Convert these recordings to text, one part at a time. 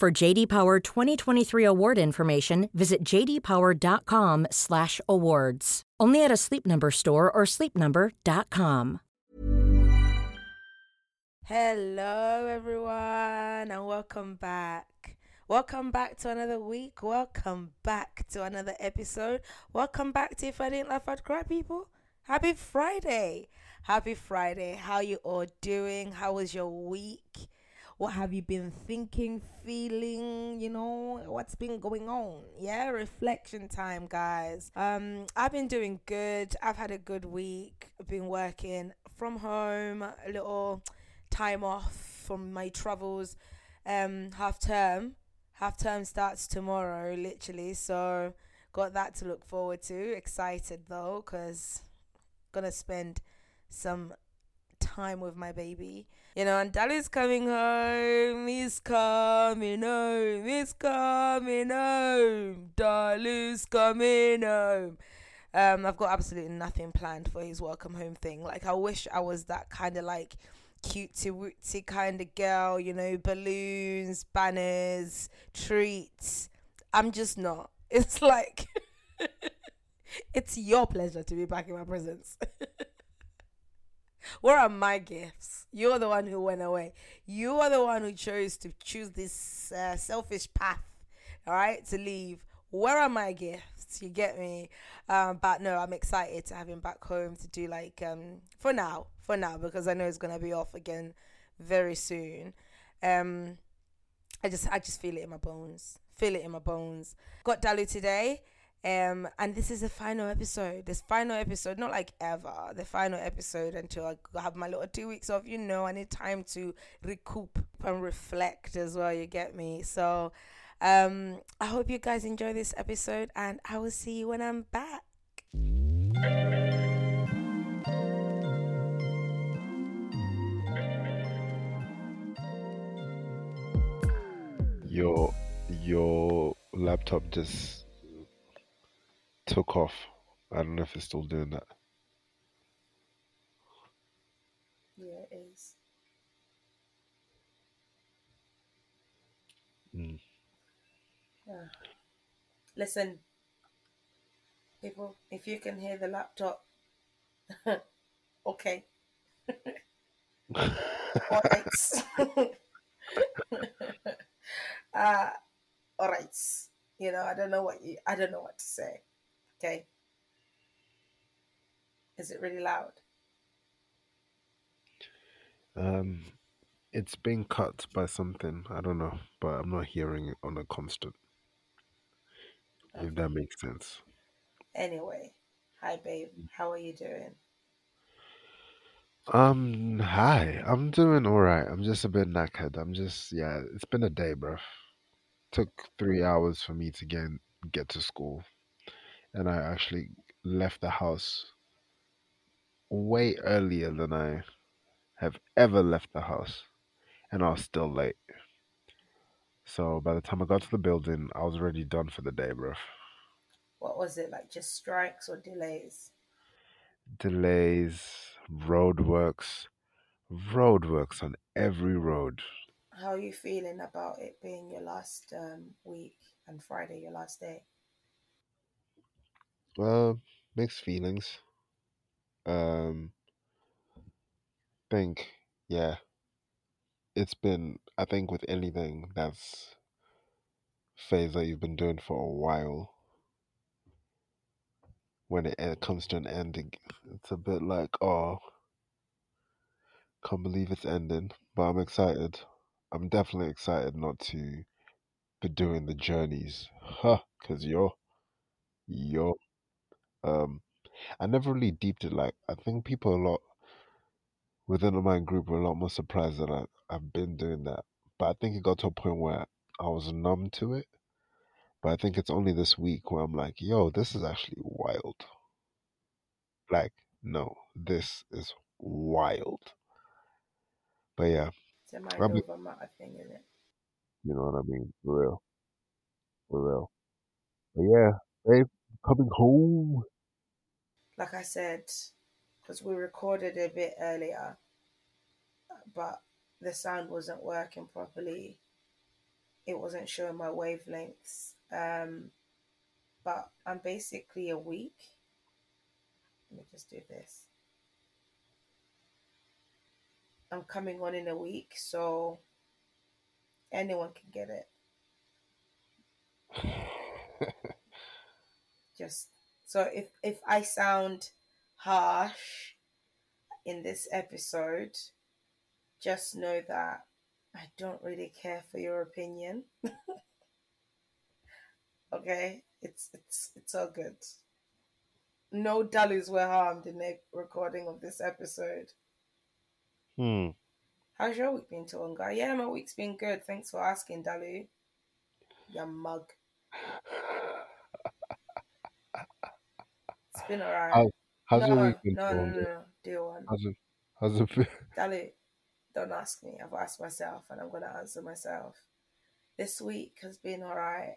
For JD Power 2023 award information, visit jdpower.com/awards. Only at a Sleep Number store or sleepnumber.com. Hello, everyone, and welcome back. Welcome back to another week. Welcome back to another episode. Welcome back to If I Didn't Laugh, I'd Cry, people. Happy Friday. Happy Friday. How you all doing? How was your week? What have you been thinking, feeling? You know, what's been going on? Yeah, reflection time, guys. Um, I've been doing good. I've had a good week. I've been working from home, a little time off from my travels. Um, half term. Half term starts tomorrow, literally. So got that to look forward to. Excited though, cause gonna spend some time with my baby. You know, and Dally's coming home. He's coming home. He's coming home. Dally's coming home. Um, I've got absolutely nothing planned for his welcome home thing. Like, I wish I was that kind of like cutesy wootsy kind of girl, you know, balloons, banners, treats. I'm just not. It's like, it's your pleasure to be back in my presence. Where are my gifts? You're the one who went away. You are the one who chose to choose this uh, selfish path, all right, to leave. Where are my gifts? You get me? Um, but no, I'm excited to have him back home to do like um for now, for now because I know it's gonna be off again very soon. Um, I just I just feel it in my bones. Feel it in my bones. Got Dalu today. Um, and this is the final episode. This final episode, not like ever, the final episode until I have my little two weeks off. You know, I need time to recoup and reflect as well. You get me? So, um, I hope you guys enjoy this episode, and I will see you when I'm back. Your your laptop just took off. I don't know if it's still doing that. Yeah, it is. Mm. Yeah. Listen, people, if you can hear the laptop, okay. all right. uh, all right. You know, I don't know what you. I don't know what to say. Okay. Is it really loud? Um, it's being cut by something. I don't know, but I'm not hearing it on a constant. If that makes sense. Anyway, hi babe. How are you doing? Um, hi. I'm doing all right. I'm just a bit knackered. I'm just yeah. It's been a day, bro. Took three hours for me to get get to school, and I actually left the house way earlier than I have ever left the house, and I was still late. So by the time I got to the building, I was already done for the day, bruv. What was it like? Just strikes or delays? Delays, roadworks, roadworks on every road. How are you feeling about it being your last um, week and Friday your last day? Well, mixed feelings. Um, think, yeah, it's been. I think with anything that's phase that you've been doing for a while, when it en- comes to an ending, it's a bit like, oh, can't believe it's ending. But I'm excited. I'm definitely excited not to be doing the journeys, huh? Cause you're, you're, um, I never really deeped it. Like I think people a lot within my group were a lot more surprised that I, I've been doing that. But I think it got to a point where I was numb to it. But I think it's only this week where I'm like, yo, this is actually wild. Like, no, this is wild. But yeah, It's a mind over matter thing, isn't it? you know what I mean? For real. For real. But yeah, babe, coming home. Like I said, because we recorded a bit earlier, but the sound wasn't working properly. It wasn't showing my wavelengths. Um, but I'm basically a week. Let me just do this. I'm coming on in a week, so anyone can get it. Just so if if I sound harsh in this episode, just know that I don't really care for your opinion. okay, it's it's it's all good. No Dalus were harmed in the recording of this episode. Hmm. How's your week been, Tonga? Yeah, my week's been good. Thanks for asking, Dalu. You mug. It's been alright. How, how's no, your week been, no, no, no, no. Deal one. How's it, how's it been? Dalu, don't ask me. I've asked myself and I'm going to answer myself. This week has been alright.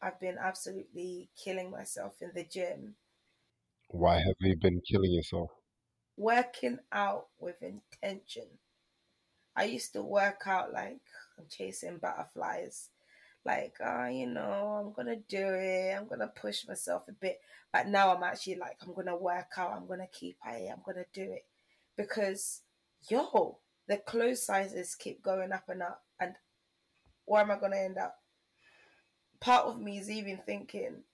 I've been absolutely killing myself in the gym, Why have you been killing yourself? working out with intention. I used to work out like I'm chasing butterflies. Like, uh, you know, I'm gonna do it, I'm gonna push myself a bit. But now I'm actually like, I'm gonna work out, I'm gonna keep it, I'm gonna do it. Because yo, the clothes sizes keep going up and up. And where am I gonna end up? Part of me is even thinking,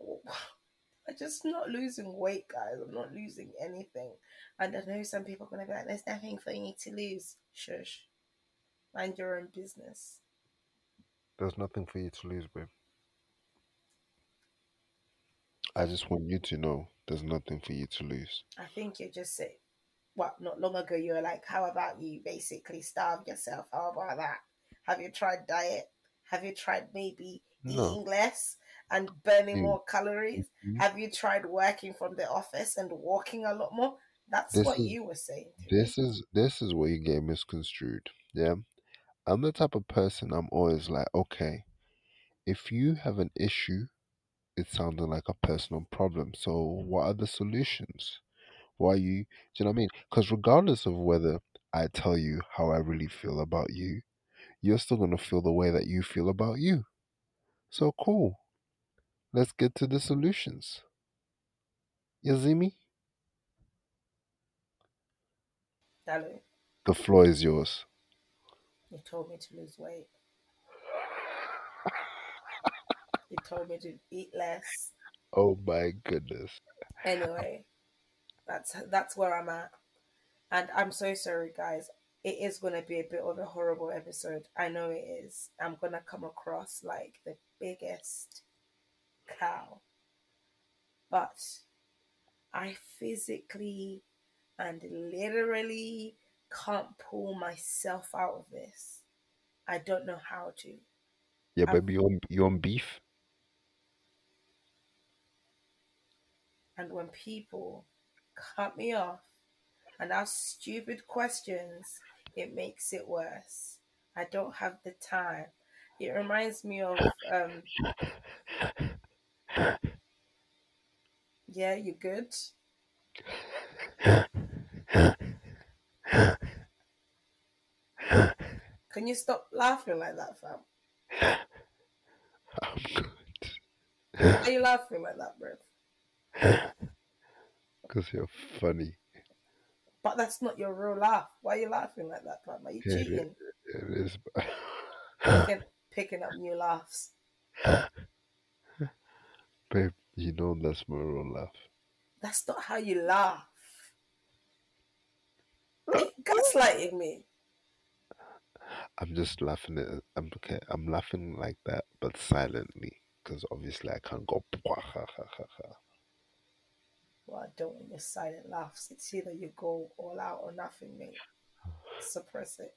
I'm just not losing weight, guys. I'm not losing anything. And I know some people are to be like, there's nothing for you to lose. Shush. Mind your own business. There's nothing for you to lose, babe. I just want you to know there's nothing for you to lose. I think you're just said, what, not long ago, you were like, how about you basically starve yourself? How about that? Have you tried diet? Have you tried maybe No. eating less and burning Mm. more calories? Mhm. Have you tried working from the office and walking a lot more? That's This what is- you were saying. To me. This is this is where you get misconstrued. Yeah. I'm the type of person I'm always like, okay, if you have an issue, it's sounding like a personal problem. So what are the solutions? Why you do you know what I mean? Because regardless of whether I tell you how I really feel about you, you're still gonna feel the way that you feel about you. So cool. Let's get to the solutions. You see me? The floor is yours. You told me to lose weight. he told me to eat less. Oh my goodness. Anyway, that's that's where I'm at. And I'm so sorry, guys. It is going to be a bit of a horrible episode. I know it is. I'm going to come across like the biggest cow. But I physically and literally can't pull myself out of this. I don't know how to. Yeah, baby, you on you on beef? And when people cut me off and ask stupid questions, it makes it worse. I don't have the time. It reminds me of um. Yeah, you good? Can you stop laughing like that, fam? I'm good. Why are you laughing like that, bro? Because you're funny. But that's not your real laugh. Why are you laughing like that, fam? Are you Yeah, it cheating? It is. Picking, picking up new laughs. Babe, you know that's my real laugh. That's not how you laugh. You're gaslighting me. I'm just laughing at I'm okay. I'm laughing like that, but silently, because obviously I can't go. "Pwa, ha, ha, ha, ha." Well, I don't want your silent laughs. It's either you go all out or nothing, mate. Suppress it.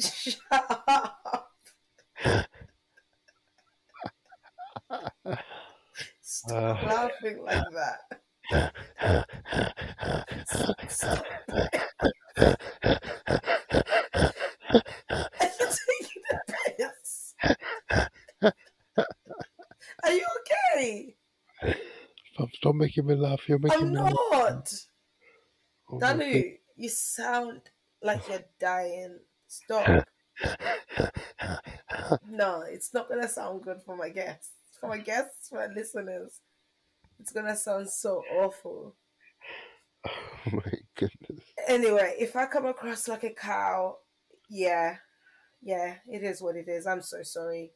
Shut up. Stop Uh. laughing like that. Stop. Are you taking the piss? Are you okay? Stop, stop making me laugh. You're making I'm me laugh. not. Oh my Danu, you sound like you're dying. Stop. No, it's not gonna sound good for my guests. For my guests, for my listeners, it's gonna sound so awful. Oh my goodness. Anyway, if I come across like a cow, yeah, yeah, it is what it is. I'm so sorry.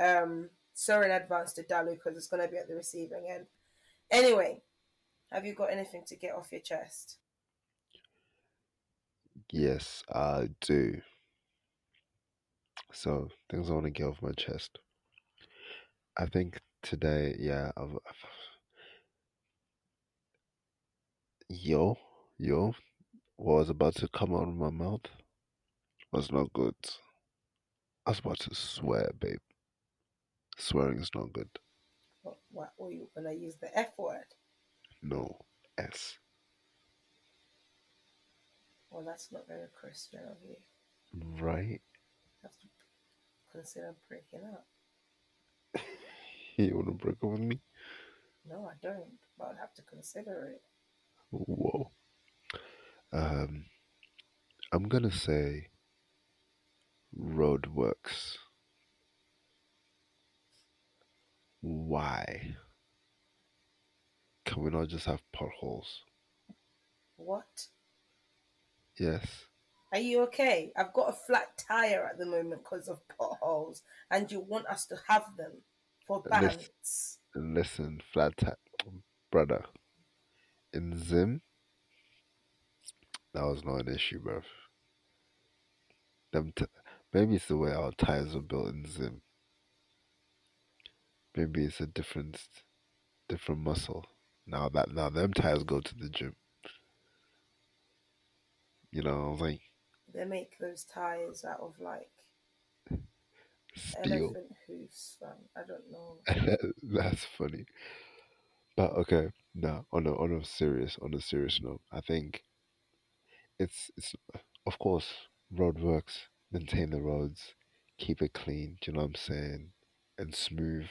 Um, sorry in advance to Dalu because it's gonna be at the receiving end. Anyway, have you got anything to get off your chest? Yes, I do. So things I want to get off my chest. I think today, yeah, I've, I've yo, yo, what was about to come out of my mouth was not good. I was about to swear, babe. Swearing is not good. What, were you gonna use the F word? No, S. Well, that's not very Christian of you. Right? have to consider breaking up. You want to break up with me? No, I don't, but I'd have to consider it. Whoa. Um, I'm gonna say roadworks. Why? Can we not just have potholes? What? Yes. Are you okay? I've got a flat tire at the moment because of potholes, and you want us to have them for Listen. bands. Listen, flat tire, brother. In Zim, that was not an issue, bruv. Them t- maybe it's the way our tires are built in Zim. Maybe it's a different, different muscle. Now that now them tires go to the gym. You know, like They make those tires out of like steel. elephant hoofs. I don't know. That's funny. But okay, no, on a on a serious on a serious note, I think it's it's of course road works, maintain the roads, keep it clean, do you know what I'm saying? And smooth.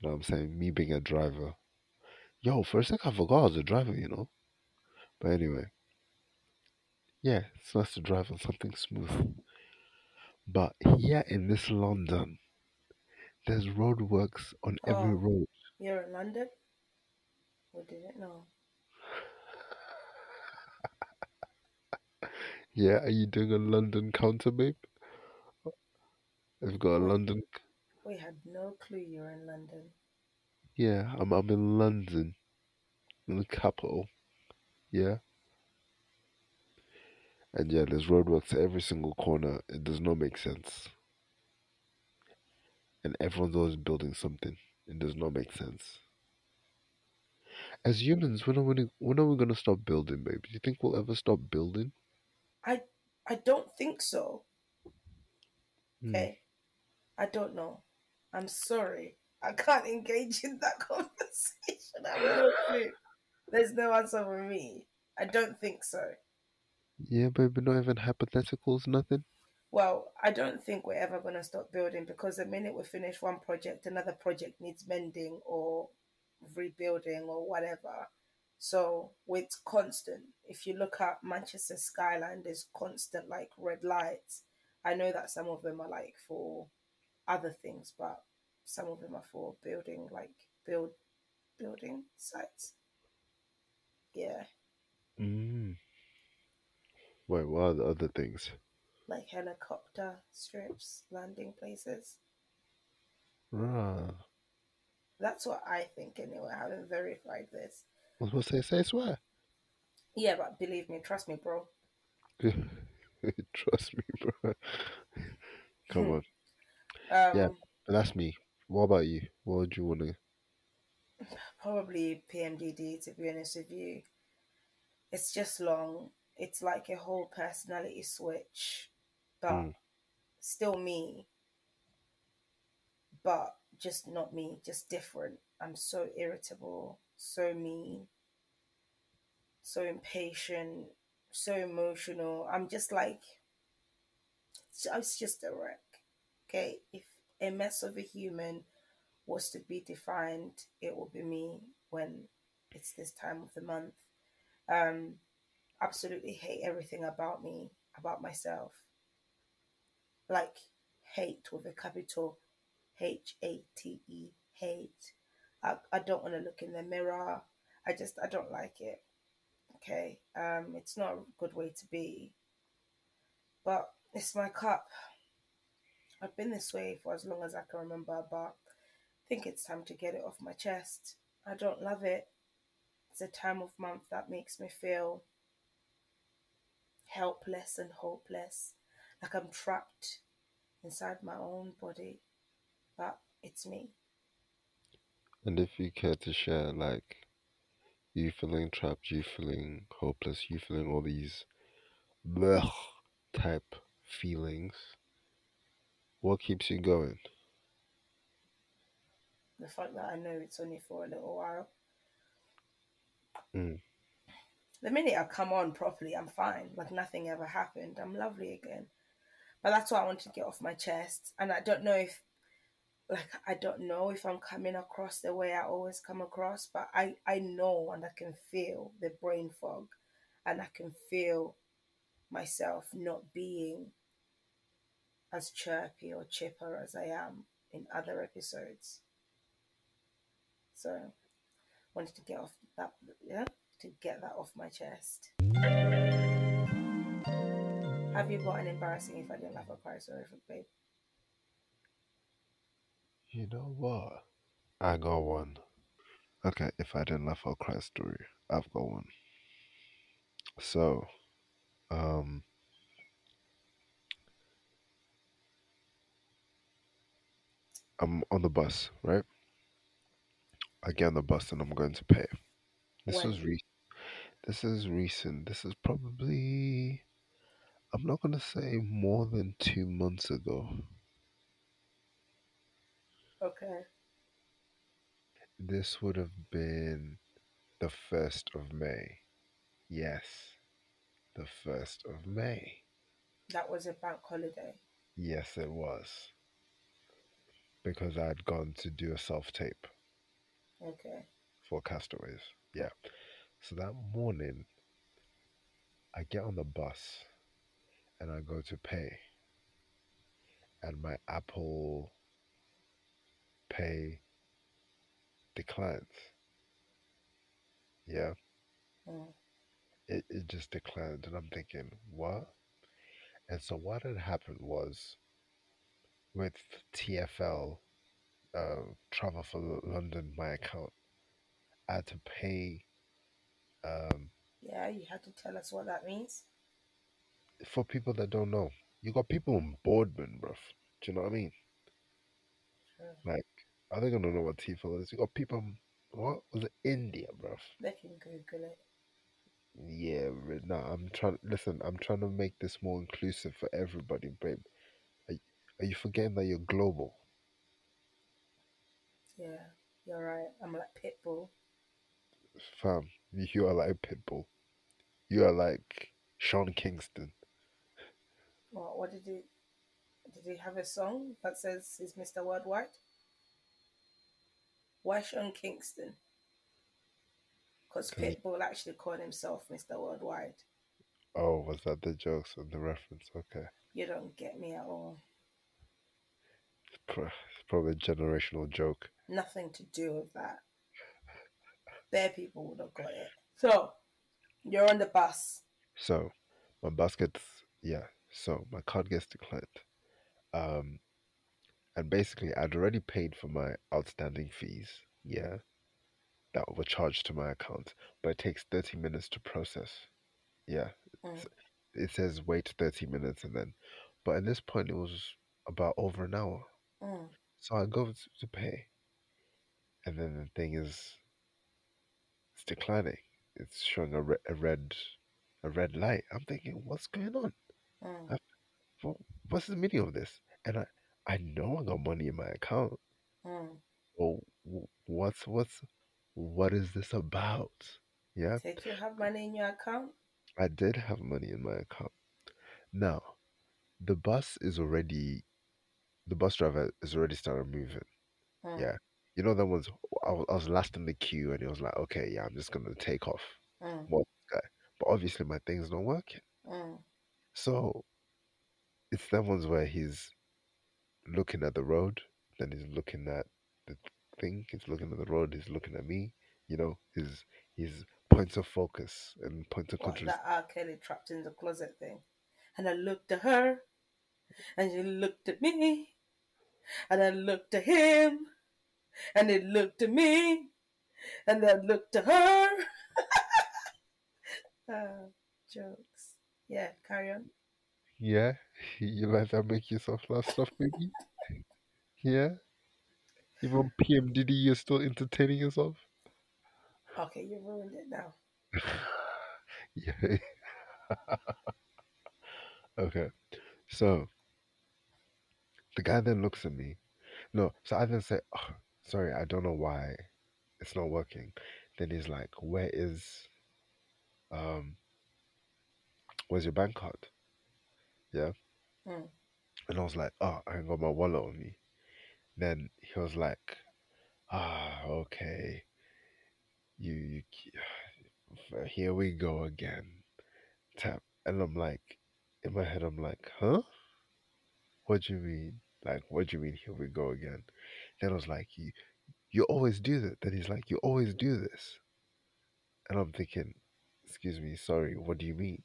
You know what I'm saying? Me being a driver. Yo, for a sec I forgot I was a driver, you know? But anyway. Yeah, it's nice to drive on something smooth. But here in this London, there's roadworks on every Oh. road. You're in London? We didn't know. Yeah, are you doing a London counter, babe? I've got a? London. We had no clue you were in London. Yeah, I'm I'm in London, in the capital. Yeah. And yeah, there's roadworks at every single corner. It does not make sense. And everyone's always building something. It does not make sense. As humans, when are we when are we gonna stop building, babe? Do you think we'll ever stop building? I I don't think so. Hmm. Okay. I don't know. I'm sorry. I can't engage in that conversation. I have no clue. There's no answer for me. I don't think so. Yeah, baby, not even hypotheticals, nothing. Well, I don't think we're ever going to stop building because the minute we finish one project, another project needs mending or rebuilding or whatever. So it's constant. If you look at Manchester skyline, there's constant like red lights. I know that some of them are like for other things, but some of them are for building like build building sites. Yeah, Mm. Wait, what are the other things? like helicopter strips, landing places. Ah, That's what I think anyway. I haven't verified this. I was supposed to say, say swear. Yeah, but believe me, trust me, bro. Trust me, bro. Come on. Um, Yeah. But that's me. What about you? What would you want to? Do? Probably PMDD to be honest with you. It's just long. It's like a whole personality switch, but Mm. still me. But just not me, just different. I'm so irritable, so mean, so impatient, so emotional. I'm just like, I was just a wreck. Okay, if a mess of a human was to be defined, it will be me when it's this time of the month. Um, absolutely hate everything about me, about myself. Like hate with a capital H A T E, hate. I, I don't want to look in the mirror. I just, I don't like it. Okay. Um, it's not a good way to be. But it's my cup. I've been this way for as long as I can remember, but I think it's time to get it off my chest. I don't love it. It's a time of month that makes me feel helpless and hopeless, like I'm trapped inside my own body. But it's me. And if you care to share, like, you feeling trapped, you feeling hopeless, you feeling all these blech type feelings, what keeps you going? The fact that I know it's only for a little while. Mm. The minute I come on properly, I'm fine. Like nothing ever happened. I'm lovely again. But that's what I want to get off my chest. And I don't know if, like, I don't know if I'm coming across the way I always come across, but I, I know and I can feel the brain fog and I can feel myself not being as chirpy or chipper as I am in other episodes. So, wanted to get off that, yeah, to get that off my chest. Have you got an embarrassing if I didn't laugh or cry story for babe? You know what? I got one. Okay, if I didn't laugh or cry story, I've got one. So, um, I'm on the bus, right? I get on the bus and I'm going to pay. This When? was re- this is recent. This is probably I'm not gonna say more than two months ago. Okay. This would have been the first of May. Yes, the first of May. That was a bank holiday. Yes, it was. Because I'd gone to do a self tape Okay. for Castaways. Yeah. So that morning, I get on the bus and I go to pay. And my Apple Pay declines. Yeah. Mm. It, it just declined. And I'm thinking, what? And so what had happened was with TFL, uh, Travel for London, my account, I had to pay um, Yeah, you had to tell us what that means. for people that don't know. You got people in Boardman, bruv. Do you know what I mean? Sure. Like, are they gonna know what TFL is? You got people, what was it, India, bruv? They can Google it. Yeah, no, I'm trying. Listen, I'm trying to make this more inclusive for everybody, babe. Are, you forgetting that you're global? Yeah, you're right. I'm like Pitbull. Fam, you are like Pitbull. You are like Sean Kingston. What? What did he Did he have a song that says he's Mr. Worldwide? Why Sean Kingston? Because Pitbull actually called himself Mr. Worldwide. Oh, was that the jokes and the reference? Okay. You don't get me at all. It's, probably a generational joke. Nothing to do with that. Bare people would have got it. So, you're on the bus. So, my bus gets yeah. So my card gets declined. Um, and basically, I'd already paid for my outstanding fees. Yeah, that were charged to my account, but it takes thirty minutes to process. Yeah, Mm. it says wait thirty minutes, and then, but at this point, it was about over an hour. Mm. So I go to, to pay, and then the thing is, it's declining. It's showing a, re- a red, a red light. I'm thinking, what's going on? Mm. Well, what's the meaning of this? And I, I know I got money in my account. Mm. Well, w- what's what's what is this about? Yeah, Did you have money in your account? I did have money in my account. Now, the bus is already, the bus driver is already started moving. Mm. Yeah. You know, that was, I was, I was last in the queue and he was like, okay, yeah, I'm just going to take off. Mm. What guy? But obviously my thing's not working. Mm. So it's them ones where he's looking at the road, then he's looking at the thing, he's looking at the road, he's looking at me, you know, his, his points of focus and points of control. that R. Kelly trapped in the closet thing. And I looked at her, and she looked at me, and I looked at him, and he looked at me, and I looked at her. Ah, jokes. Yeah, carry on. Yeah, you like that make yourself laugh stuff, maybe? Yeah? Even PM Diddy, you're still entertaining yourself? Okay, you ruined it now. Yeah. okay. So the guy then looks at me. No, so I then say, oh, sorry, I don't know why it's not working. Then he's like, Where is um where's your bank card? Yeah. Mm. And I was like, Oh, I ain't got my wallet on me. Then he was like, Ah, okay. You, you here we go again. Tap. And I'm like, in my head, I'm like, huh? What do you mean? Like, what do you mean, here we go again? Then I was like, you, you always do that. Then he's like, you always do this. And I'm thinking, excuse me, sorry, what do you mean?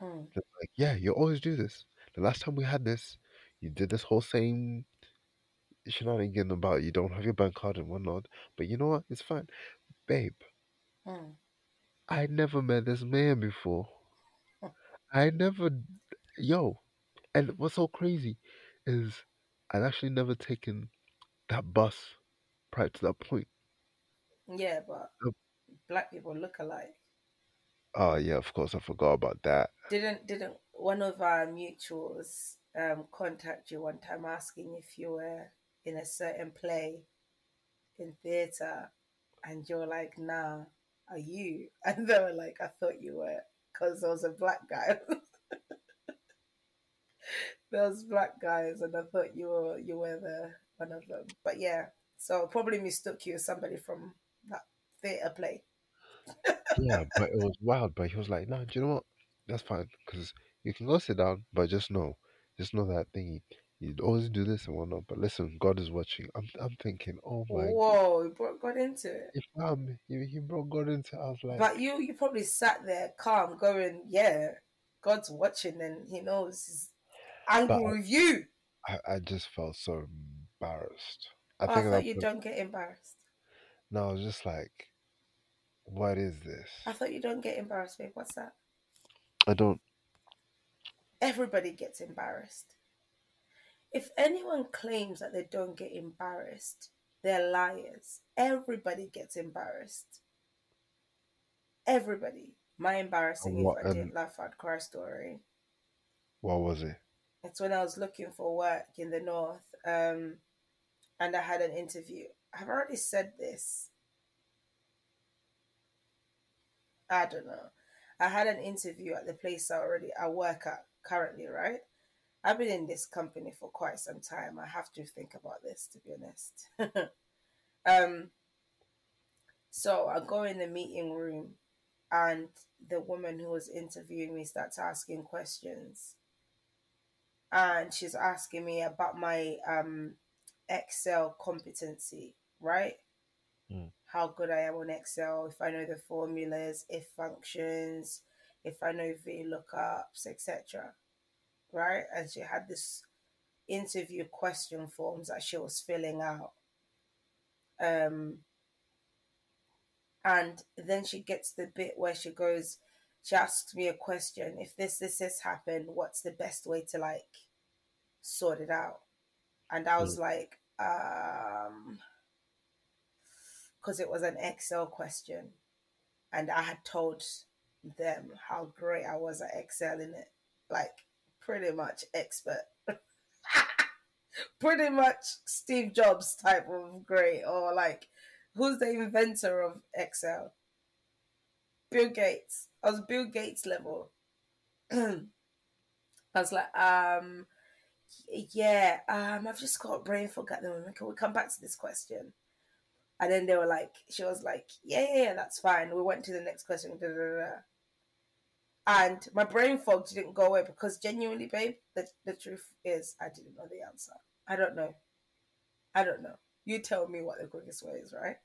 Mm. They're like, yeah, you always do this. The last time we had this, you did this whole same shenanigan about you don't have your bank card and whatnot. But you know what? It's fine. Babe, Mm. I never met this man before. I never, yo, and what's so crazy is I'd actually never taken that bus prior to that point. Yeah, but Yep. black people look alike. Oh yeah, of course I forgot about that. Didn't didn't one of our mutuals um contact you one time asking if you were in a certain play in theatre and you're like, nah, are you? And they were like, I thought you were because there was a black guy. was black guys and I thought you were you were the one of them. But yeah, so probably mistook you as somebody from that theatre play. Yeah, but it was wild. But he was like, "No, do you know what? That's fine, because you can go sit down, but just know, just know that thing. You'd always do this and whatnot. But listen, God is watching. I'm, I'm thinking, oh my, Whoa, you brought God into it. if um, he, he brought God into. it, I was like, But you, you probably sat there calm, going, "Yeah, God's watching, and He knows Angry But- with you." I, I just felt so embarrassed. I Oh, I thought you was- don't get embarrassed. No, I was just like, what is this? I thought you don't get embarrassed, babe. What's that? I don't. Everybody gets embarrassed. If anyone claims that they don't get embarrassed, they're liars. Everybody gets embarrassed. Everybody. My embarrassing what, if I didn't um, laugh I'd cry story. What was it? It's when I was looking for work in the north, um, and I had an interview. I've already said this. I don't know. I had an interview at the place I already I work at currently, right? I've been in this company for quite some time. I have to think about this to be honest. um, so I go in the meeting room, and the woman who was interviewing me starts asking questions, and she's asking me about my um, Excel competency, right? Mm. How good I am on Excel, if I know the formulas, if functions, if I know VLOOKUPs, etc. Right? And she had this interview question forms that she was filling out. Um, and then she gets the bit where she goes, she asks me a question. If this, this, has happened, what's the best way to like sort it out? And I was like, um, because it was an Excel question, and I had told them how great I was at Excel in it, like pretty much expert, pretty much Steve Jobs type of great, or like who's the inventor of Excel? Bill Gates. I was Bill Gates level. I was like, um, yeah, um, I've just got brain fog at the moment. Can we come back to this question? And then they were like, she was like, yeah, yeah, yeah, that's fine. We went to the next question. And my brain fog didn't go away because genuinely, babe, the, the truth is I didn't know the answer. I don't know. I don't know. You tell me what the quickest way is, right?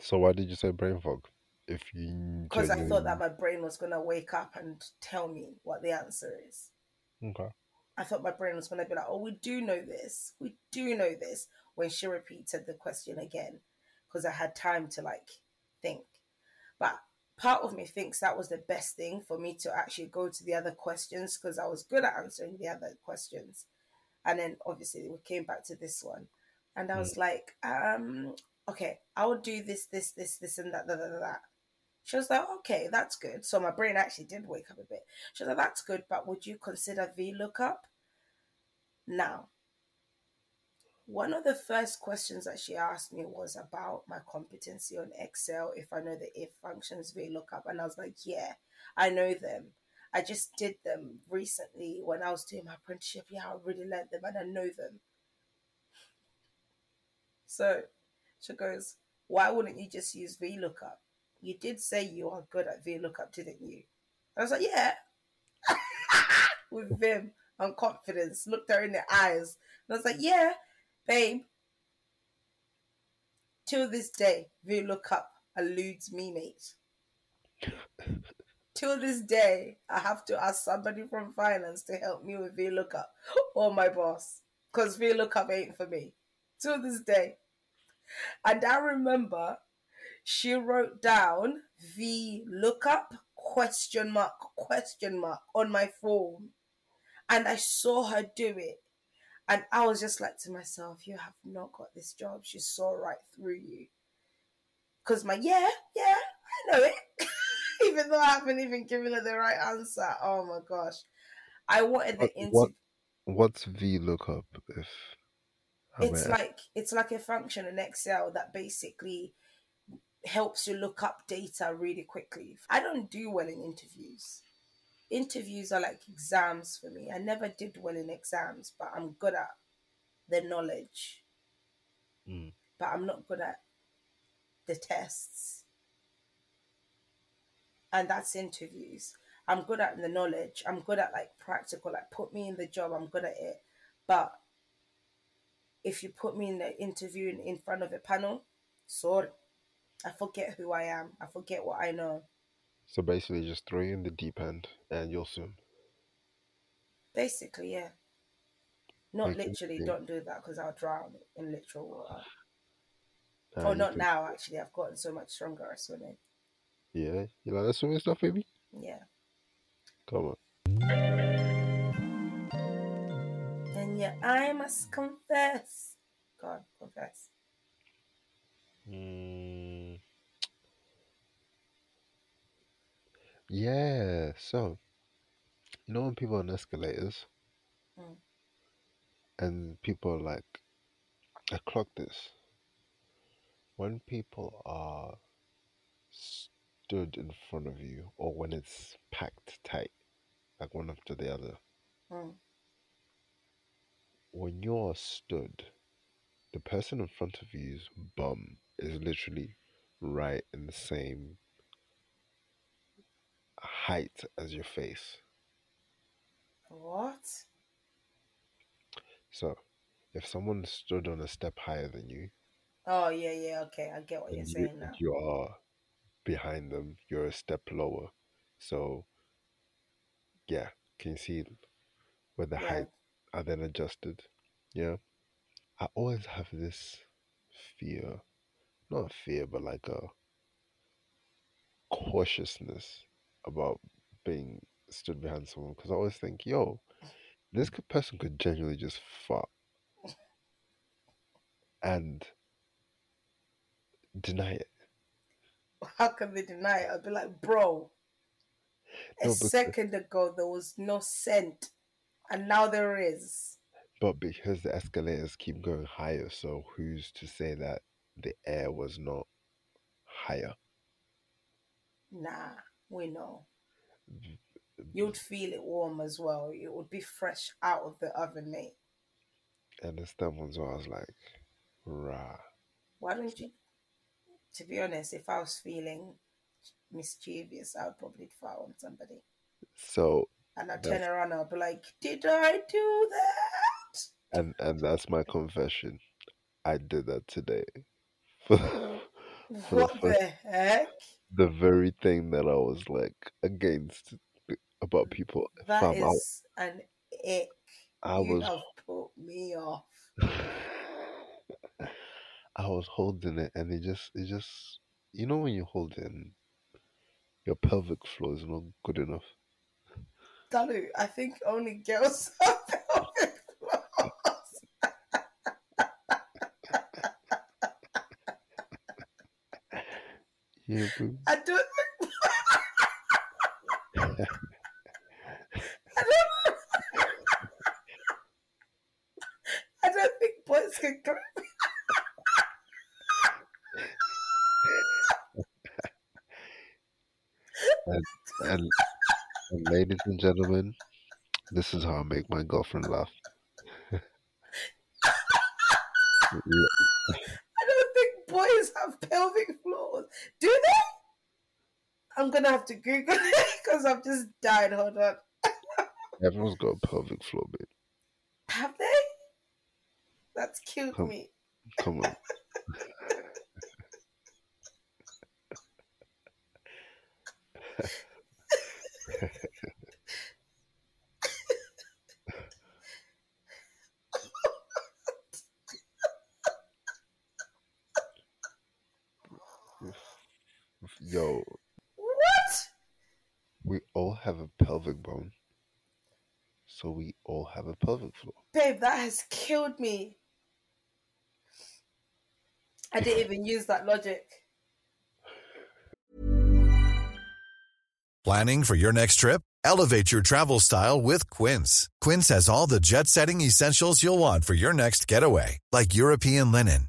So why did you say brain fog? If you Because I thought that my brain was going to wake up and tell me what the answer is. okay. I thought my brain was going to be like, oh, we do know this. We do know this. When she repeated the question again, because I had time to like think. But part of me thinks that was the best thing for me to actually go to the other questions because I was good at answering the other questions. And then obviously we came back to this one. And I was like, um, okay, I will do this, this, this, this, and that, that, that, that. She was like, okay, that's good. So my brain actually did wake up a bit. She was like, that's good, but would you consider VLOOKUP? Now, one of the first questions that she asked me was about my competency on Excel, if I know the if functions, VLOOKUP. And I was like, yeah, I know them. I just did them recently when I was doing my apprenticeship. Yeah, I really learned them and I know them. So she goes, why wouldn't you just use VLOOKUP? You did say you are good at VLOOKUP, didn't you? I was like, yeah. With vim and confidence, looked her in the eyes. And I was like, yeah, babe. Till this day, VLOOKUP eludes me, mate. Till this day, I have to ask somebody from finance to help me with VLOOKUP or oh, my boss. Because VLOOKUP ain't for me. Till this day. And I remember she wrote down VLOOKUP question mark question mark on my phone. And I saw her do it. And I was just like to myself, you have not got this job. She saw right through you. Because my, yeah, yeah, I know it. even though I haven't even given her the right answer. Oh my gosh. I wanted the What- interview. what- What's VLOOKUP? If I it's may- like it's like a function in Excel that basically helps you look up data really quickly. I don't do well in interviews. Interviews are like exams for me. I never did well in exams, but I'm good at the knowledge. Mm. But I'm not good at the tests. And that's interviews. I'm good at the knowledge. I'm good at like practical, like put me in the job, I'm good at it. But if you put me in the interview in, in front of a panel, sorry. I forget who I am. I forget what I know. So basically, just throw you in the deep end and you'll swim. Basically, yeah. Not Okay, literally, yeah. don't do that because I'll drown in literal water. and oh, you not can- now, actually. I've gotten so much stronger at swimming. Yeah, you like that swimming stuff, baby? Yeah. Come on. And yeah, I must confess. God, confess. Mm. Yeah, so you know when people on escalators Mm. and people are like, I clock this. When people are stood in front of you or when it's packed tight, like one after the other, Mm. When you're stood, the person in front of you's bum is literally right in the same height as your face. What? So, if someone stood on a step higher than you, Oh yeah, yeah. Okay, I get what you're you, saying now. you are behind them, you're a step lower. So, yeah, can you see where the Yeah. height are then adjusted? Yeah. I always have this fear, not a fear, but like a cautiousness about being stood behind someone because I always think, yo, this mm. person could genuinely just fart and deny it. How can they deny it? I'd be like, bro, a No, second ago there was no scent, and now there is. But because the escalators keep going higher, so who's to say that the air was not higher? Nah, we know. You'd feel it warm as well. It would be fresh out of the oven, mate. And the that one's where I was like, rah. Why don't you? To be honest, if I was feeling mischievous, I would probably fart on somebody. So And I'd turn around and I'd be like, Did I do that? and and that's my confession. I did that today. For, for the What first the heck? The very thing that I was like against about people. That Fam, I- is an ick. I you was have put me off. I was holding it and it just it just you know when you hold it and your pelvic floor is not good enough. Dalu, I think only girls have pelvic floors. Boo. I don't think. I don't. I don't think boys can grow. and, and ladies and gentlemen, this is how I make my girlfriend laugh. Yeah, I don't think boys have pelvic floors. Do they? I'm gonna have to Google it because I've just died. Hold on. Everyone's got a pelvic floor, babe. Have they? That's cute Come- me. Come on. Yo, What? we all have a pelvic bone. So we all have a pelvic floor. Babe, that has killed me. I didn't even use that logic. Planning for your next trip? Elevate your travel style with Quince. Quince has all the jet setting essentials you'll want for your next getaway, like European linen,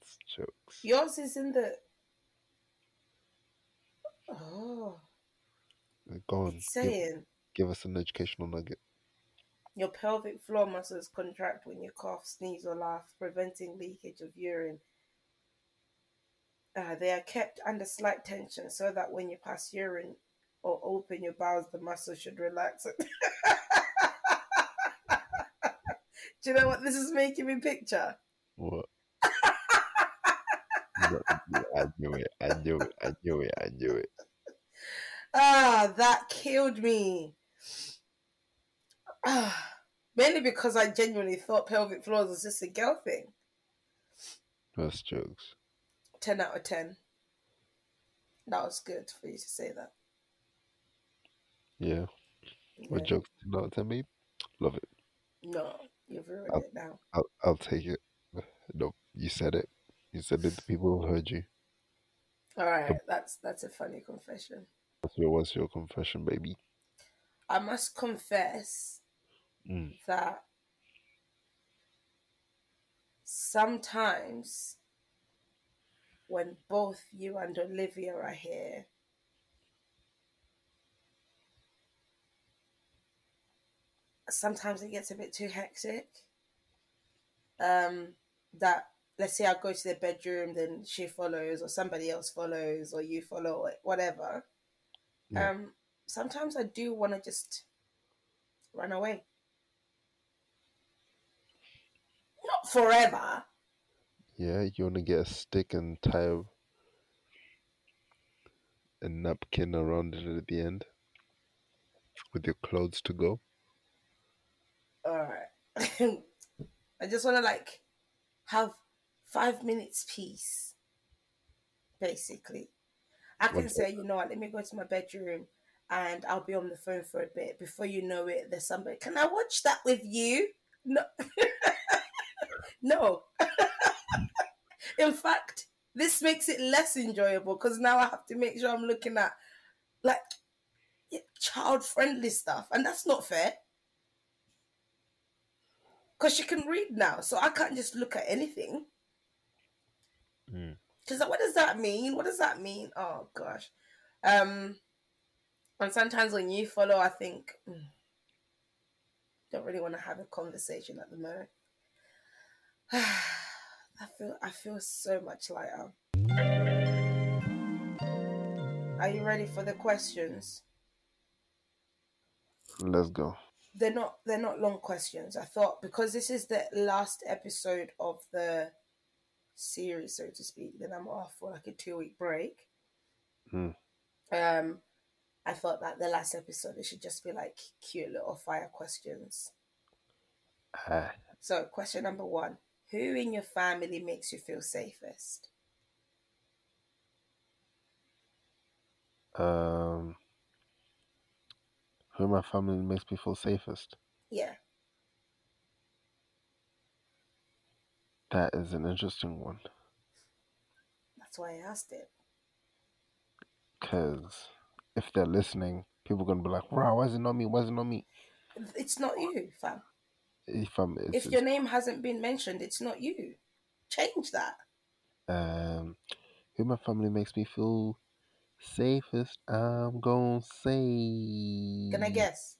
Yours is in the. Oh, Go on. it's Give, saying give us an educational nugget. your pelvic floor muscles contract when you cough, sneeze, or laugh, preventing leakage of urine. Uh, they are kept under slight tension so that when you pass urine or open your bowels, the muscle should relax. Do you know what this is making me picture? What? I knew it. I knew it. I knew it. I knew it. Ah, that killed me. Ah, mainly because I genuinely thought pelvic floors was just a girl thing. That's jokes. 10 out of 10. That was good for you to say that. Yeah. What Yeah. jokes? No, tell me. Love it. No, you've ruined I'll- it now. I'll I'll take it. No, you said it. You said that The people have heard you. All right, that's that's a funny confession. What's your What's your confession, baby? I must confess Mm. that sometimes when both you and Olivia are here, sometimes it gets a bit too hectic. Um, that let's say I go to the bedroom, then she follows, or somebody else follows, or you follow, or whatever. Yeah. Um, sometimes I do want to just run away. Not forever. Yeah, you want to get a stick and tie a, a napkin around it at the end with your clothes to go. All right. I just want to like have five minutes peace, basically. I can say, you know what, let me go to my bedroom and I'll be on the phone for a bit. Before you know it, there's somebody. Can I watch that with you? No. no. In fact, this makes it less enjoyable because now I have to make sure I'm looking at like child friendly stuff, and that's not fair. Because she can read now, so I can't just look at anything. Mm. What does that mean? What does that mean? Oh gosh. Um and sometimes when you follow, I think mm, don't really want to have a conversation at the moment. I feel I feel so much lighter. Are you ready for the questions? Let's go. They're not they're not long questions. I thought because this is the last episode of the series, so to speak, then I'm off for like a two week break. Mm. Um I thought that the last episode it should just be like cute little fire questions. Ah, So question number one. Who in your family makes you feel safest? um, who in my family makes me feel safest? Yeah. That is an interesting one That's why I asked it. because if they're listening, people gonna be like, "Wow, why is it not me? Why is it not me?" It's not you, fam. If I'm, If your name hasn't been mentioned, it's not you. Change that. Um, who my family makes me feel safest? I'm gonna say. Can I guess?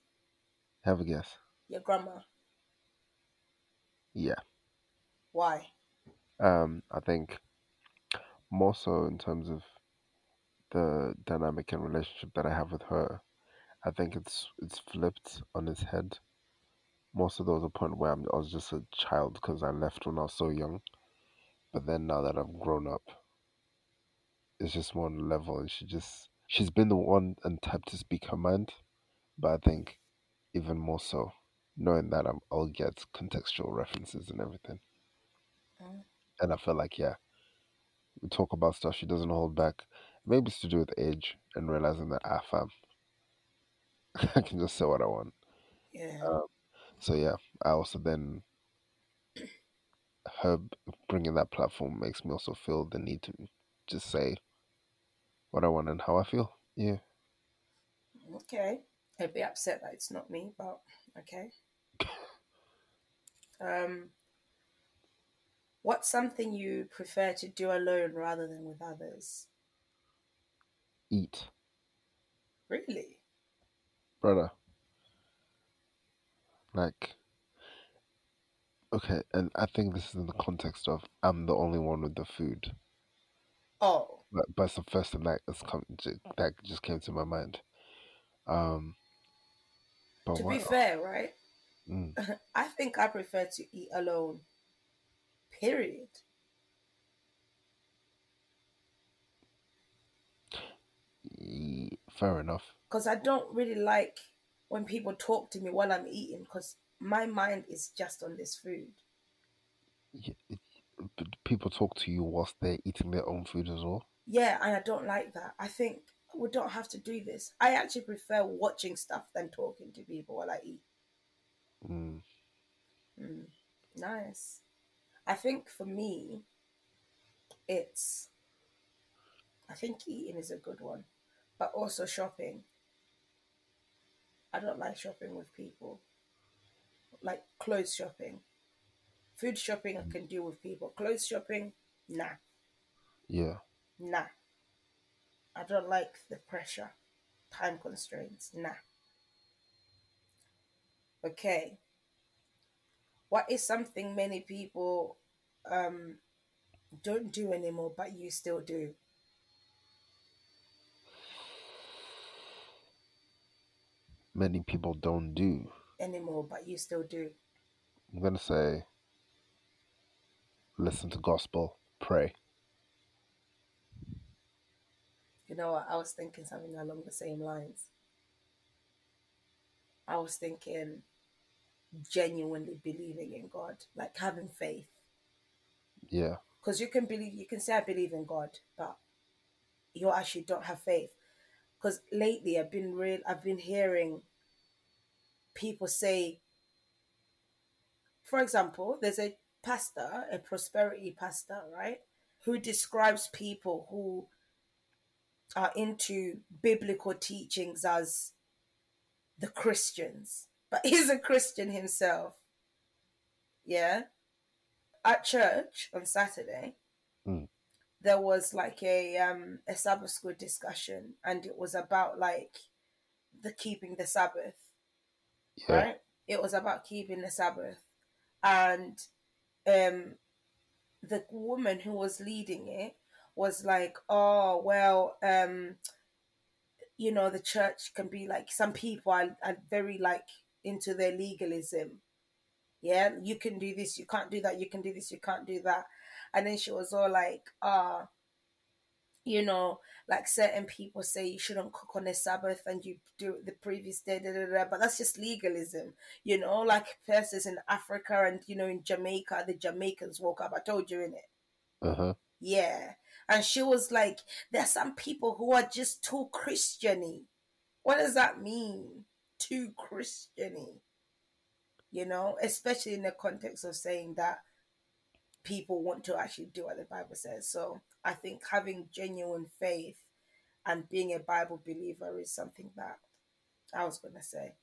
Have a guess. Your grandma. Yeah. Why? Um, I think more so in terms of the dynamic and relationship that I have with her. I think it's it's flipped on its head. Most of there was a point where I'm, I was just a child because I left when I was so young. But then now that I've grown up, it's just more on level, and she just she's been the one and type to speak her mind. But I think even more so, knowing that I'm, I'll get contextual references and everything. Mm. And I feel like yeah, we talk about stuff she doesn't hold back. Maybe it's to do with age and realizing that ah fam, I can just say what I want. Yeah. Um, so yeah, I also then her bringing that platform makes me also feel the need to just say what I want and how I feel. Yeah. Okay. I'd be upset that it's not me, but okay. Um, what's something you prefer to do alone rather than with others? Eat, Really? brother. Like, okay, and I think this is in the context of I'm the only one with the food. Oh, but, but it's the first thing that has come that just came to my mind. Um, but to be fair, right? Mm, I think I prefer to eat alone. Period. Fair enough. Because I don't really like when people talk to me while I'm eating because my mind is just on this food. Yeah, people talk to you whilst they're eating their own food as well. Yeah, and I don't like that. I think we don't have to do this. I actually prefer watching stuff than talking to people while I eat. Mm. Mm. Nice. I think for me, it's. I think eating is a good one, but also shopping. I don't like shopping with people. Like clothes shopping. Food shopping, I can deal with people. Clothes shopping, nah, Yeah. nah. I don't like the pressure, time constraints, nah. Okay. What is something many people um, don't do anymore, but you still do? Many people don't do. Anymore, but you still do. I'm gonna say listen to gospel, pray. You know what? I was thinking something along the same lines. I was thinking genuinely believing in God, like having faith. Yeah. Because you can believe, you can say, I believe in God, but you actually don't have faith. Because lately I've been real, I've been hearing people say, for example, there's a pastor, a prosperity pastor, right, who describes people who are into biblical teachings as the Christians, but he's a Christian himself. Yeah. At church on Saturday, Mm. there was like a um a Sabbath school discussion, and it was about like the keeping the Sabbath Yeah. right? It was about keeping the Sabbath, and um, the woman who was leading it was like, "Oh well, um, you know, the church can be like some people are, are very like into their legalism. Yeah, you can do this, you can't do that. You can do this, you can't do that." And then she was all like, "Ah." you know, like certain people say you shouldn't cook on the Sabbath and you do it the previous day, da, da, da, but that's just legalism, you know, like persons in Africa and, you know, in Jamaica, the Jamaicans woke up. I told you in it. Uh huh. Yeah. And she was like, there are some people who are just too Christiany. What does that mean? Too Christiany. You know, especially in the context of saying that people want to actually do what the Bible says. So I think having genuine faith and being a Bible believer is something that I was going to say.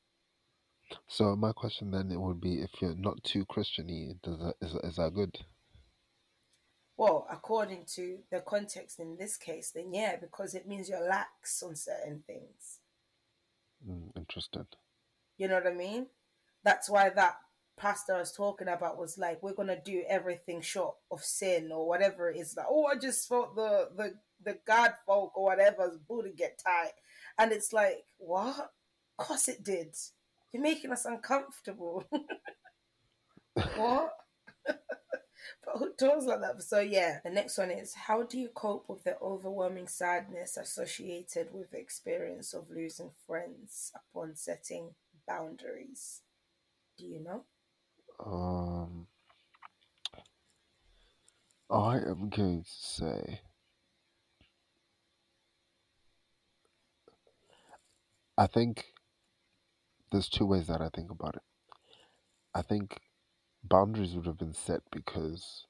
So my question then it would be if you're not too Christiany, does that, is is that good? Well, according to the context in this case, then yeah, because it means you're lax on certain things. Mm, interesting. You know what I mean? That's why that pastor I was talking about was like, we're gonna do everything short of sin or whatever it is. Like, oh, I just felt the the the God folk or whatever's booty get tight, and it's like, what? Of course it did. You're making us uncomfortable. what? but who like that? So yeah, the next one is how do you cope with the overwhelming sadness associated with the experience of losing friends upon setting boundaries? Do you know? Um, I am going to say I think there's two ways that I think about it. I think boundaries would have been set because,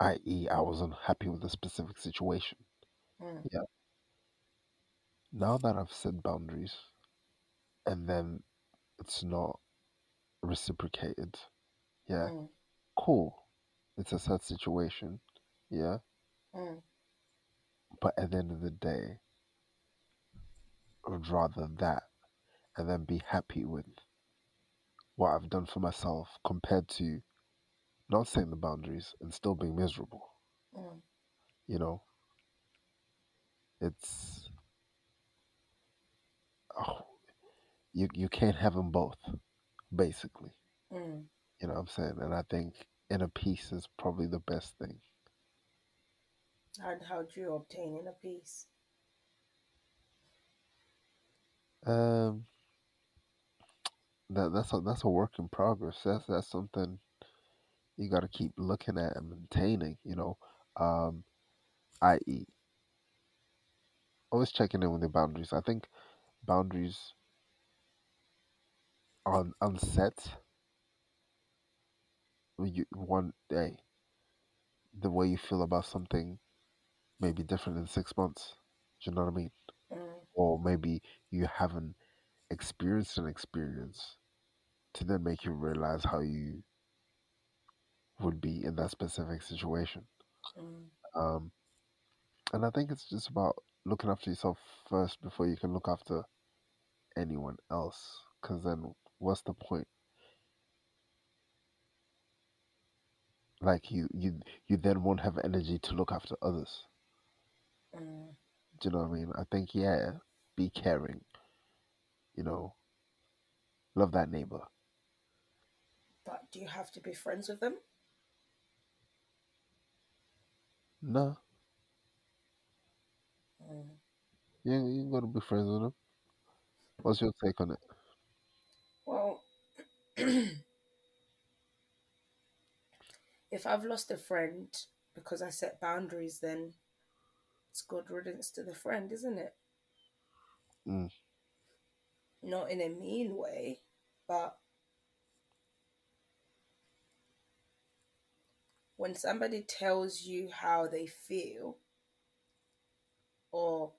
i.e., I was unhappy with a specific situation. Mm. Yeah. Now that I've set boundaries and then it's not reciprocated, yeah, Mm. cool. It's a sad situation, yeah. Mm. But at the end of the day, I'd rather that and then be happy with what I've done for myself compared to not setting the boundaries and still being miserable. Mm. You know, it's oh, you you can't have them both, basically. Mm. You know what I'm saying? And I think inner peace is probably the best thing. And how do you obtain inner peace? Um, that that's a that's a work in progress. That's that's something you got to keep looking at and maintaining. You know, um, i.e., always checking in with the boundaries. I think boundaries on unset you one day the way you feel about something may be different in six months. Do you know what I mean? Mm, Or maybe you haven't experienced an experience to then make you realize how you would be in that specific situation. mm, Um, and I think it's just about looking after yourself first before you can look after anyone else. Because then, what's the point? Like you, you, you then won't have energy to look after others. mm. Do you know what I mean? I think yeah, be caring. You know, love that neighbor. But do you have to be friends with them? No, Mm. you you ain't gotta be friends with them. What's your take on it? Well, if I've lost a friend because I set boundaries, then it's good riddance to the friend, isn't it? Mm. Not in a mean way, but when somebody tells you how they feel or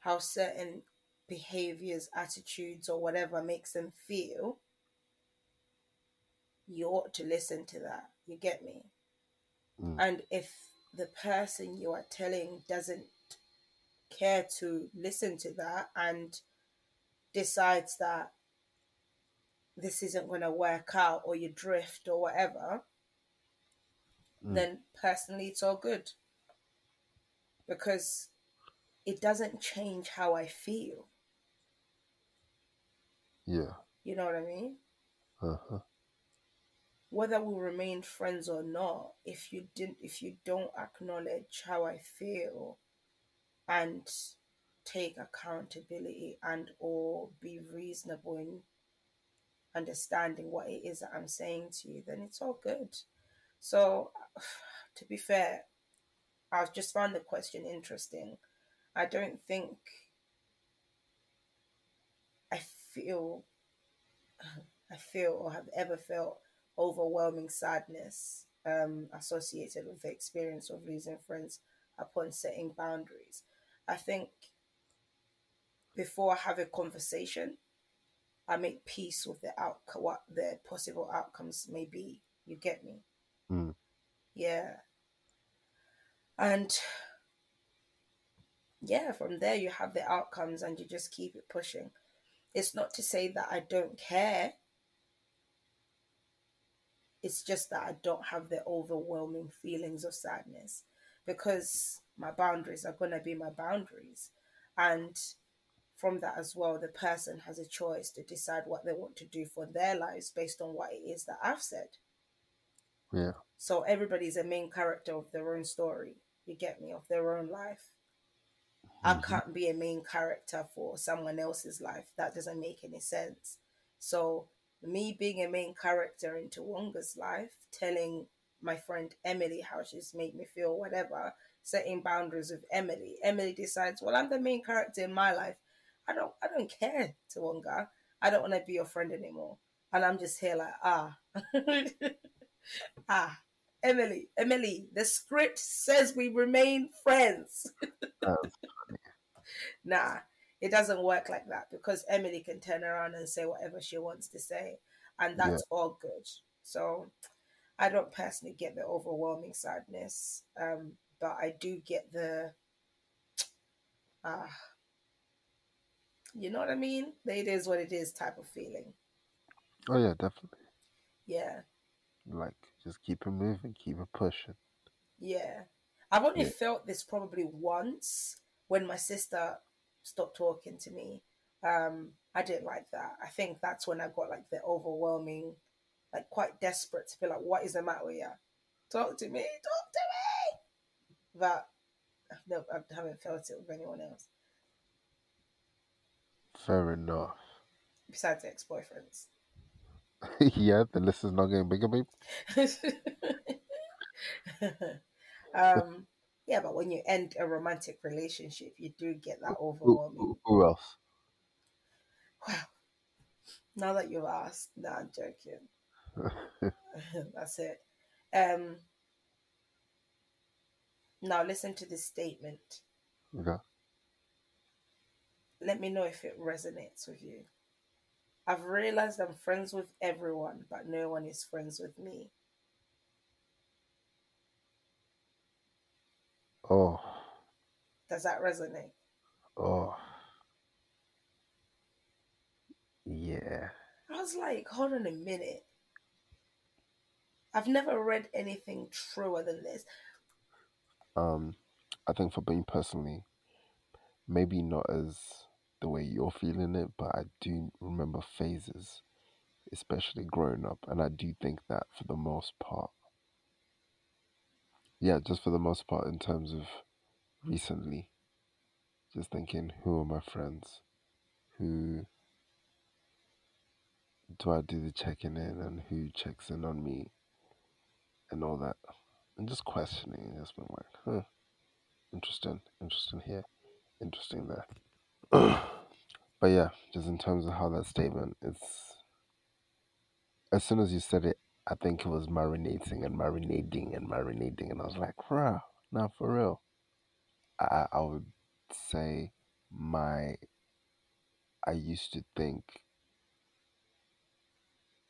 how certain behaviors, attitudes, or whatever makes them feel, you ought to listen to that. You get me? Mm. And if the person you are telling doesn't care to listen to that and decides that this isn't going to work out or you drift or whatever, Mm. then personally it's all good. Because it doesn't change how I feel. Yeah. You know what I mean? Uh huh. whether we remain friends or not if you didn't if you don't acknowledge how i feel and take accountability and or be reasonable in understanding what it is that i'm saying to you then it's all good so to be fair i've just found the question interesting i don't think i feel I feel or have ever felt overwhelming sadness um, associated with the experience of losing friends upon setting boundaries. I think before I have a conversation, I make peace with the outcome, what the possible outcomes may be. You get me? Mm. Yeah. And yeah, from there you have the outcomes and you just keep it pushing. It's not to say that I don't care. It's just that I don't have the overwhelming feelings of sadness because my boundaries are going to be my boundaries. And from that as well, the person has a choice to decide what they want to do for their lives based on what it is that I've said. Yeah. So everybody's a main character of their own story. You get me? Of their own life. I mm-hmm. can't be a main character for someone else's life. That doesn't make any sense. So me being a main character in Tawonga's life, telling my friend Emily how she's made me feel, whatever, setting boundaries with Emily. Emily decides, well, I'm the main character in my life. I don't I don't care, Tawonga. I don't want to be your friend anymore. And I'm just here like, ah. ah. Emily, Emily, the script says we remain friends. Nah, it doesn't work like that because Emily can turn around and say whatever she wants to say, and that's all good. So I don't personally get the overwhelming sadness, um, but I do get the ah, you know what I mean? It is what it is type of feeling. oh yeah, definitely. Yeah, Like just keep it moving, keep it pushing. yeah. I've only Yeah. felt this probably once when my sister stopped talking to me. Um, I didn't like that. I think that's when I got like the overwhelming, like quite desperate to be like, what is the matter with you? Talk to me, talk to me. But I've never, I haven't felt it with anyone else. Fair enough. besides ex boyfriends. yeah, the list is not getting bigger, babe. um, yeah, but when you end a romantic relationship, you do get that Who, overwhelming. who, who else? Wow. Now that you've asked, no, I'm joking. That's it. Um, now listen to this statement. okay. Let me know if it resonates with you. I've realized I'm friends with everyone, but no one is friends with me. Oh, Does that resonate? oh, yeah. I was like, hold on a minute. I've never read anything truer than this. Um, I think for me personally, maybe not as the way you're feeling it, but I do remember phases, especially growing up, and I do think that for the most part, yeah, just for the most part, in terms of recently, just thinking, who are my friends? Who do I do the checking in and who checks in on me and all that? And just questioning, just been like, huh, interesting, interesting here, interesting there. But yeah, just in terms of how that statement, it's as soon as you said it, I think it was marinating and marinating and marinating, and I was like, "Wow, now for real." I I would say my I used to think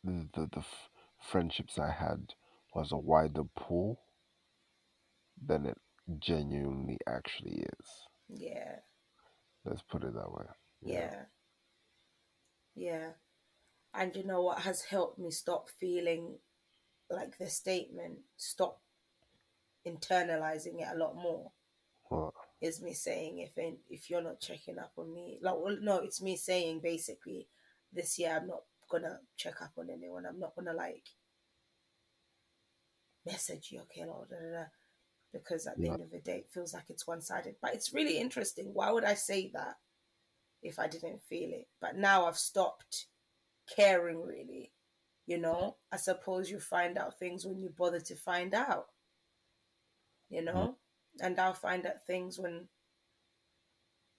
the the, the f- friendships I had was a wider pool than it genuinely actually is. Yeah, Let's put it that way. yeah, yeah. And you know what has helped me stop feeling like the statement, stop internalizing it a lot more? What? Is me saying if if you're not checking up on me, like well, no, it's me saying basically this year I'm not gonna check up on anyone. I'm not gonna like message you, okay, Lord, da, da, da, because at the Yeah. end of the day, it feels like it's one sided. But it's really interesting. Why would I say that if I didn't feel it? But now I've stopped caring really. You know, I suppose you find out things when you bother to find out. You know, mm-hmm. and I'll find out things when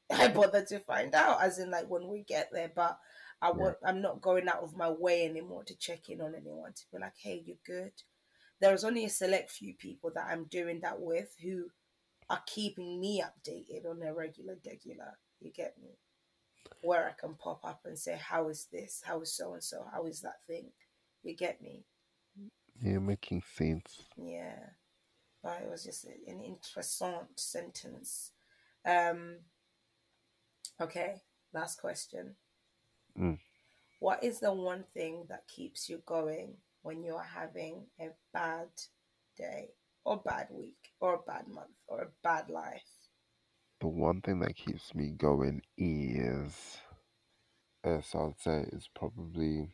I bother to find out, as in like when we get there. But I Yeah. want, I'm not going out of my way anymore to check in on anyone to be like, hey, you're good. There's only a select few people that I'm doing that with who are keeping me updated on a regular, regular. You get me? Where I can pop up and say, how is this? How is so and so? How is that thing? You get me? You're making sense. Yeah, but it was just an interessant sentence. Um, okay, last question. Mm. What is the one thing that keeps you going when you're having a bad day, or bad week, or a bad month, or a bad life? The one thing that keeps me going is, as I would say is probably,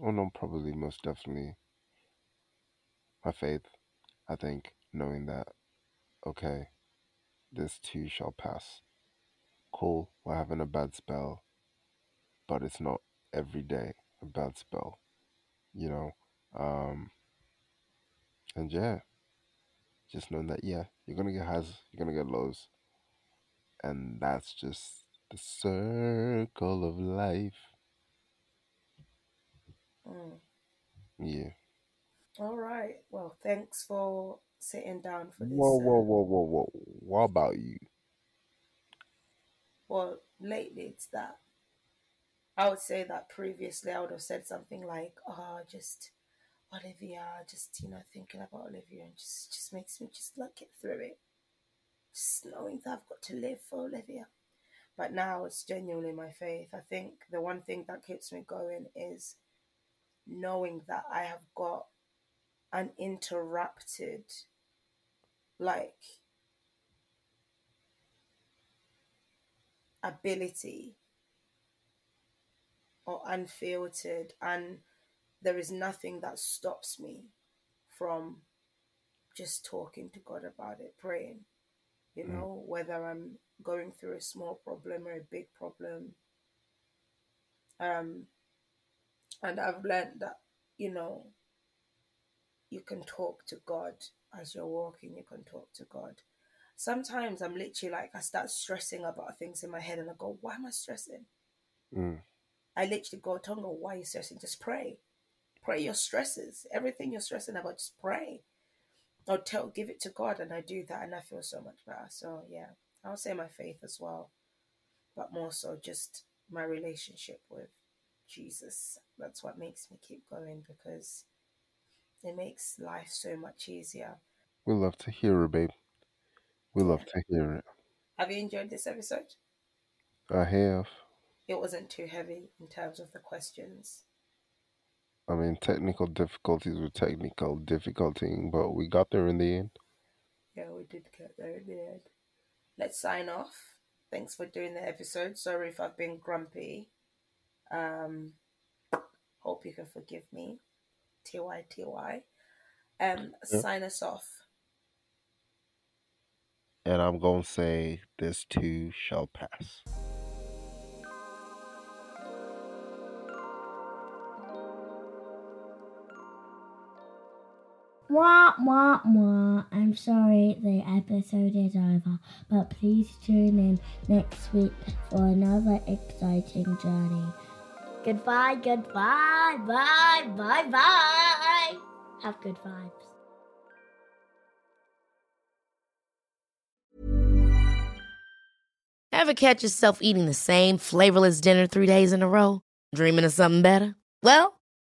oh no, probably most definitely my faith. I think knowing that, okay, this too shall pass. Cool, we're having a bad spell, but it's not every day a bad spell, you know. Um, and yeah, just knowing that yeah, you're gonna get highs, you're gonna get lows, and that's just the circle of life. Mm. Yeah. All right. Well, thanks for sitting down for this. Whoa, whoa, uh, whoa, whoa, whoa. What about you? Well, lately it's that. I would say that previously I would have said something like, "Oh, just Olivia, just you know, thinking about Olivia, and just just makes me just like get through it. Just knowing that I've got to live for Olivia." But now it's genuinely my faith. I think the one thing that keeps me going is knowing that I have got uninterrupted, like ability or unfiltered and there is nothing that stops me from just talking to God about it, praying. You Mm. know, whether I'm going through a small problem or a big problem, Um, and I've learned that, you know, you can talk to God as you're walking, you can talk to God. Sometimes I'm literally like, I start stressing about things in my head and I go, why am I stressing? Mm. I literally go, Tonga, why are you stressing? Just pray. Pray your stresses. Everything you're stressing about, just pray. Or tell, give it to God. And I do that and I feel so much better. So, yeah, I'll say my faith as well. But more so just my relationship with Jesus. That's what makes me keep going because it makes life so much easier. We love to hear it, babe. We love to hear it. Have you enjoyed this episode? I have. It wasn't too heavy in terms of the questions. I mean, technical difficulties were technical difficulty, but we got there in the end. Yeah, we did get there in the end. Let's sign off. Thanks for doing the episode. Sorry if I've been grumpy. Um, hope you can forgive me. TY TY. Um, Yeah. sign us off. And I'm going to say, this too shall pass. Wah, wah, wah. I'm sorry the episode is over, but please tune in next week for another exciting journey. Goodbye, goodbye, bye, bye, bye. Have good vibes. Ever catch yourself eating the same flavorless dinner three days in a row? Dreaming of something better? Well,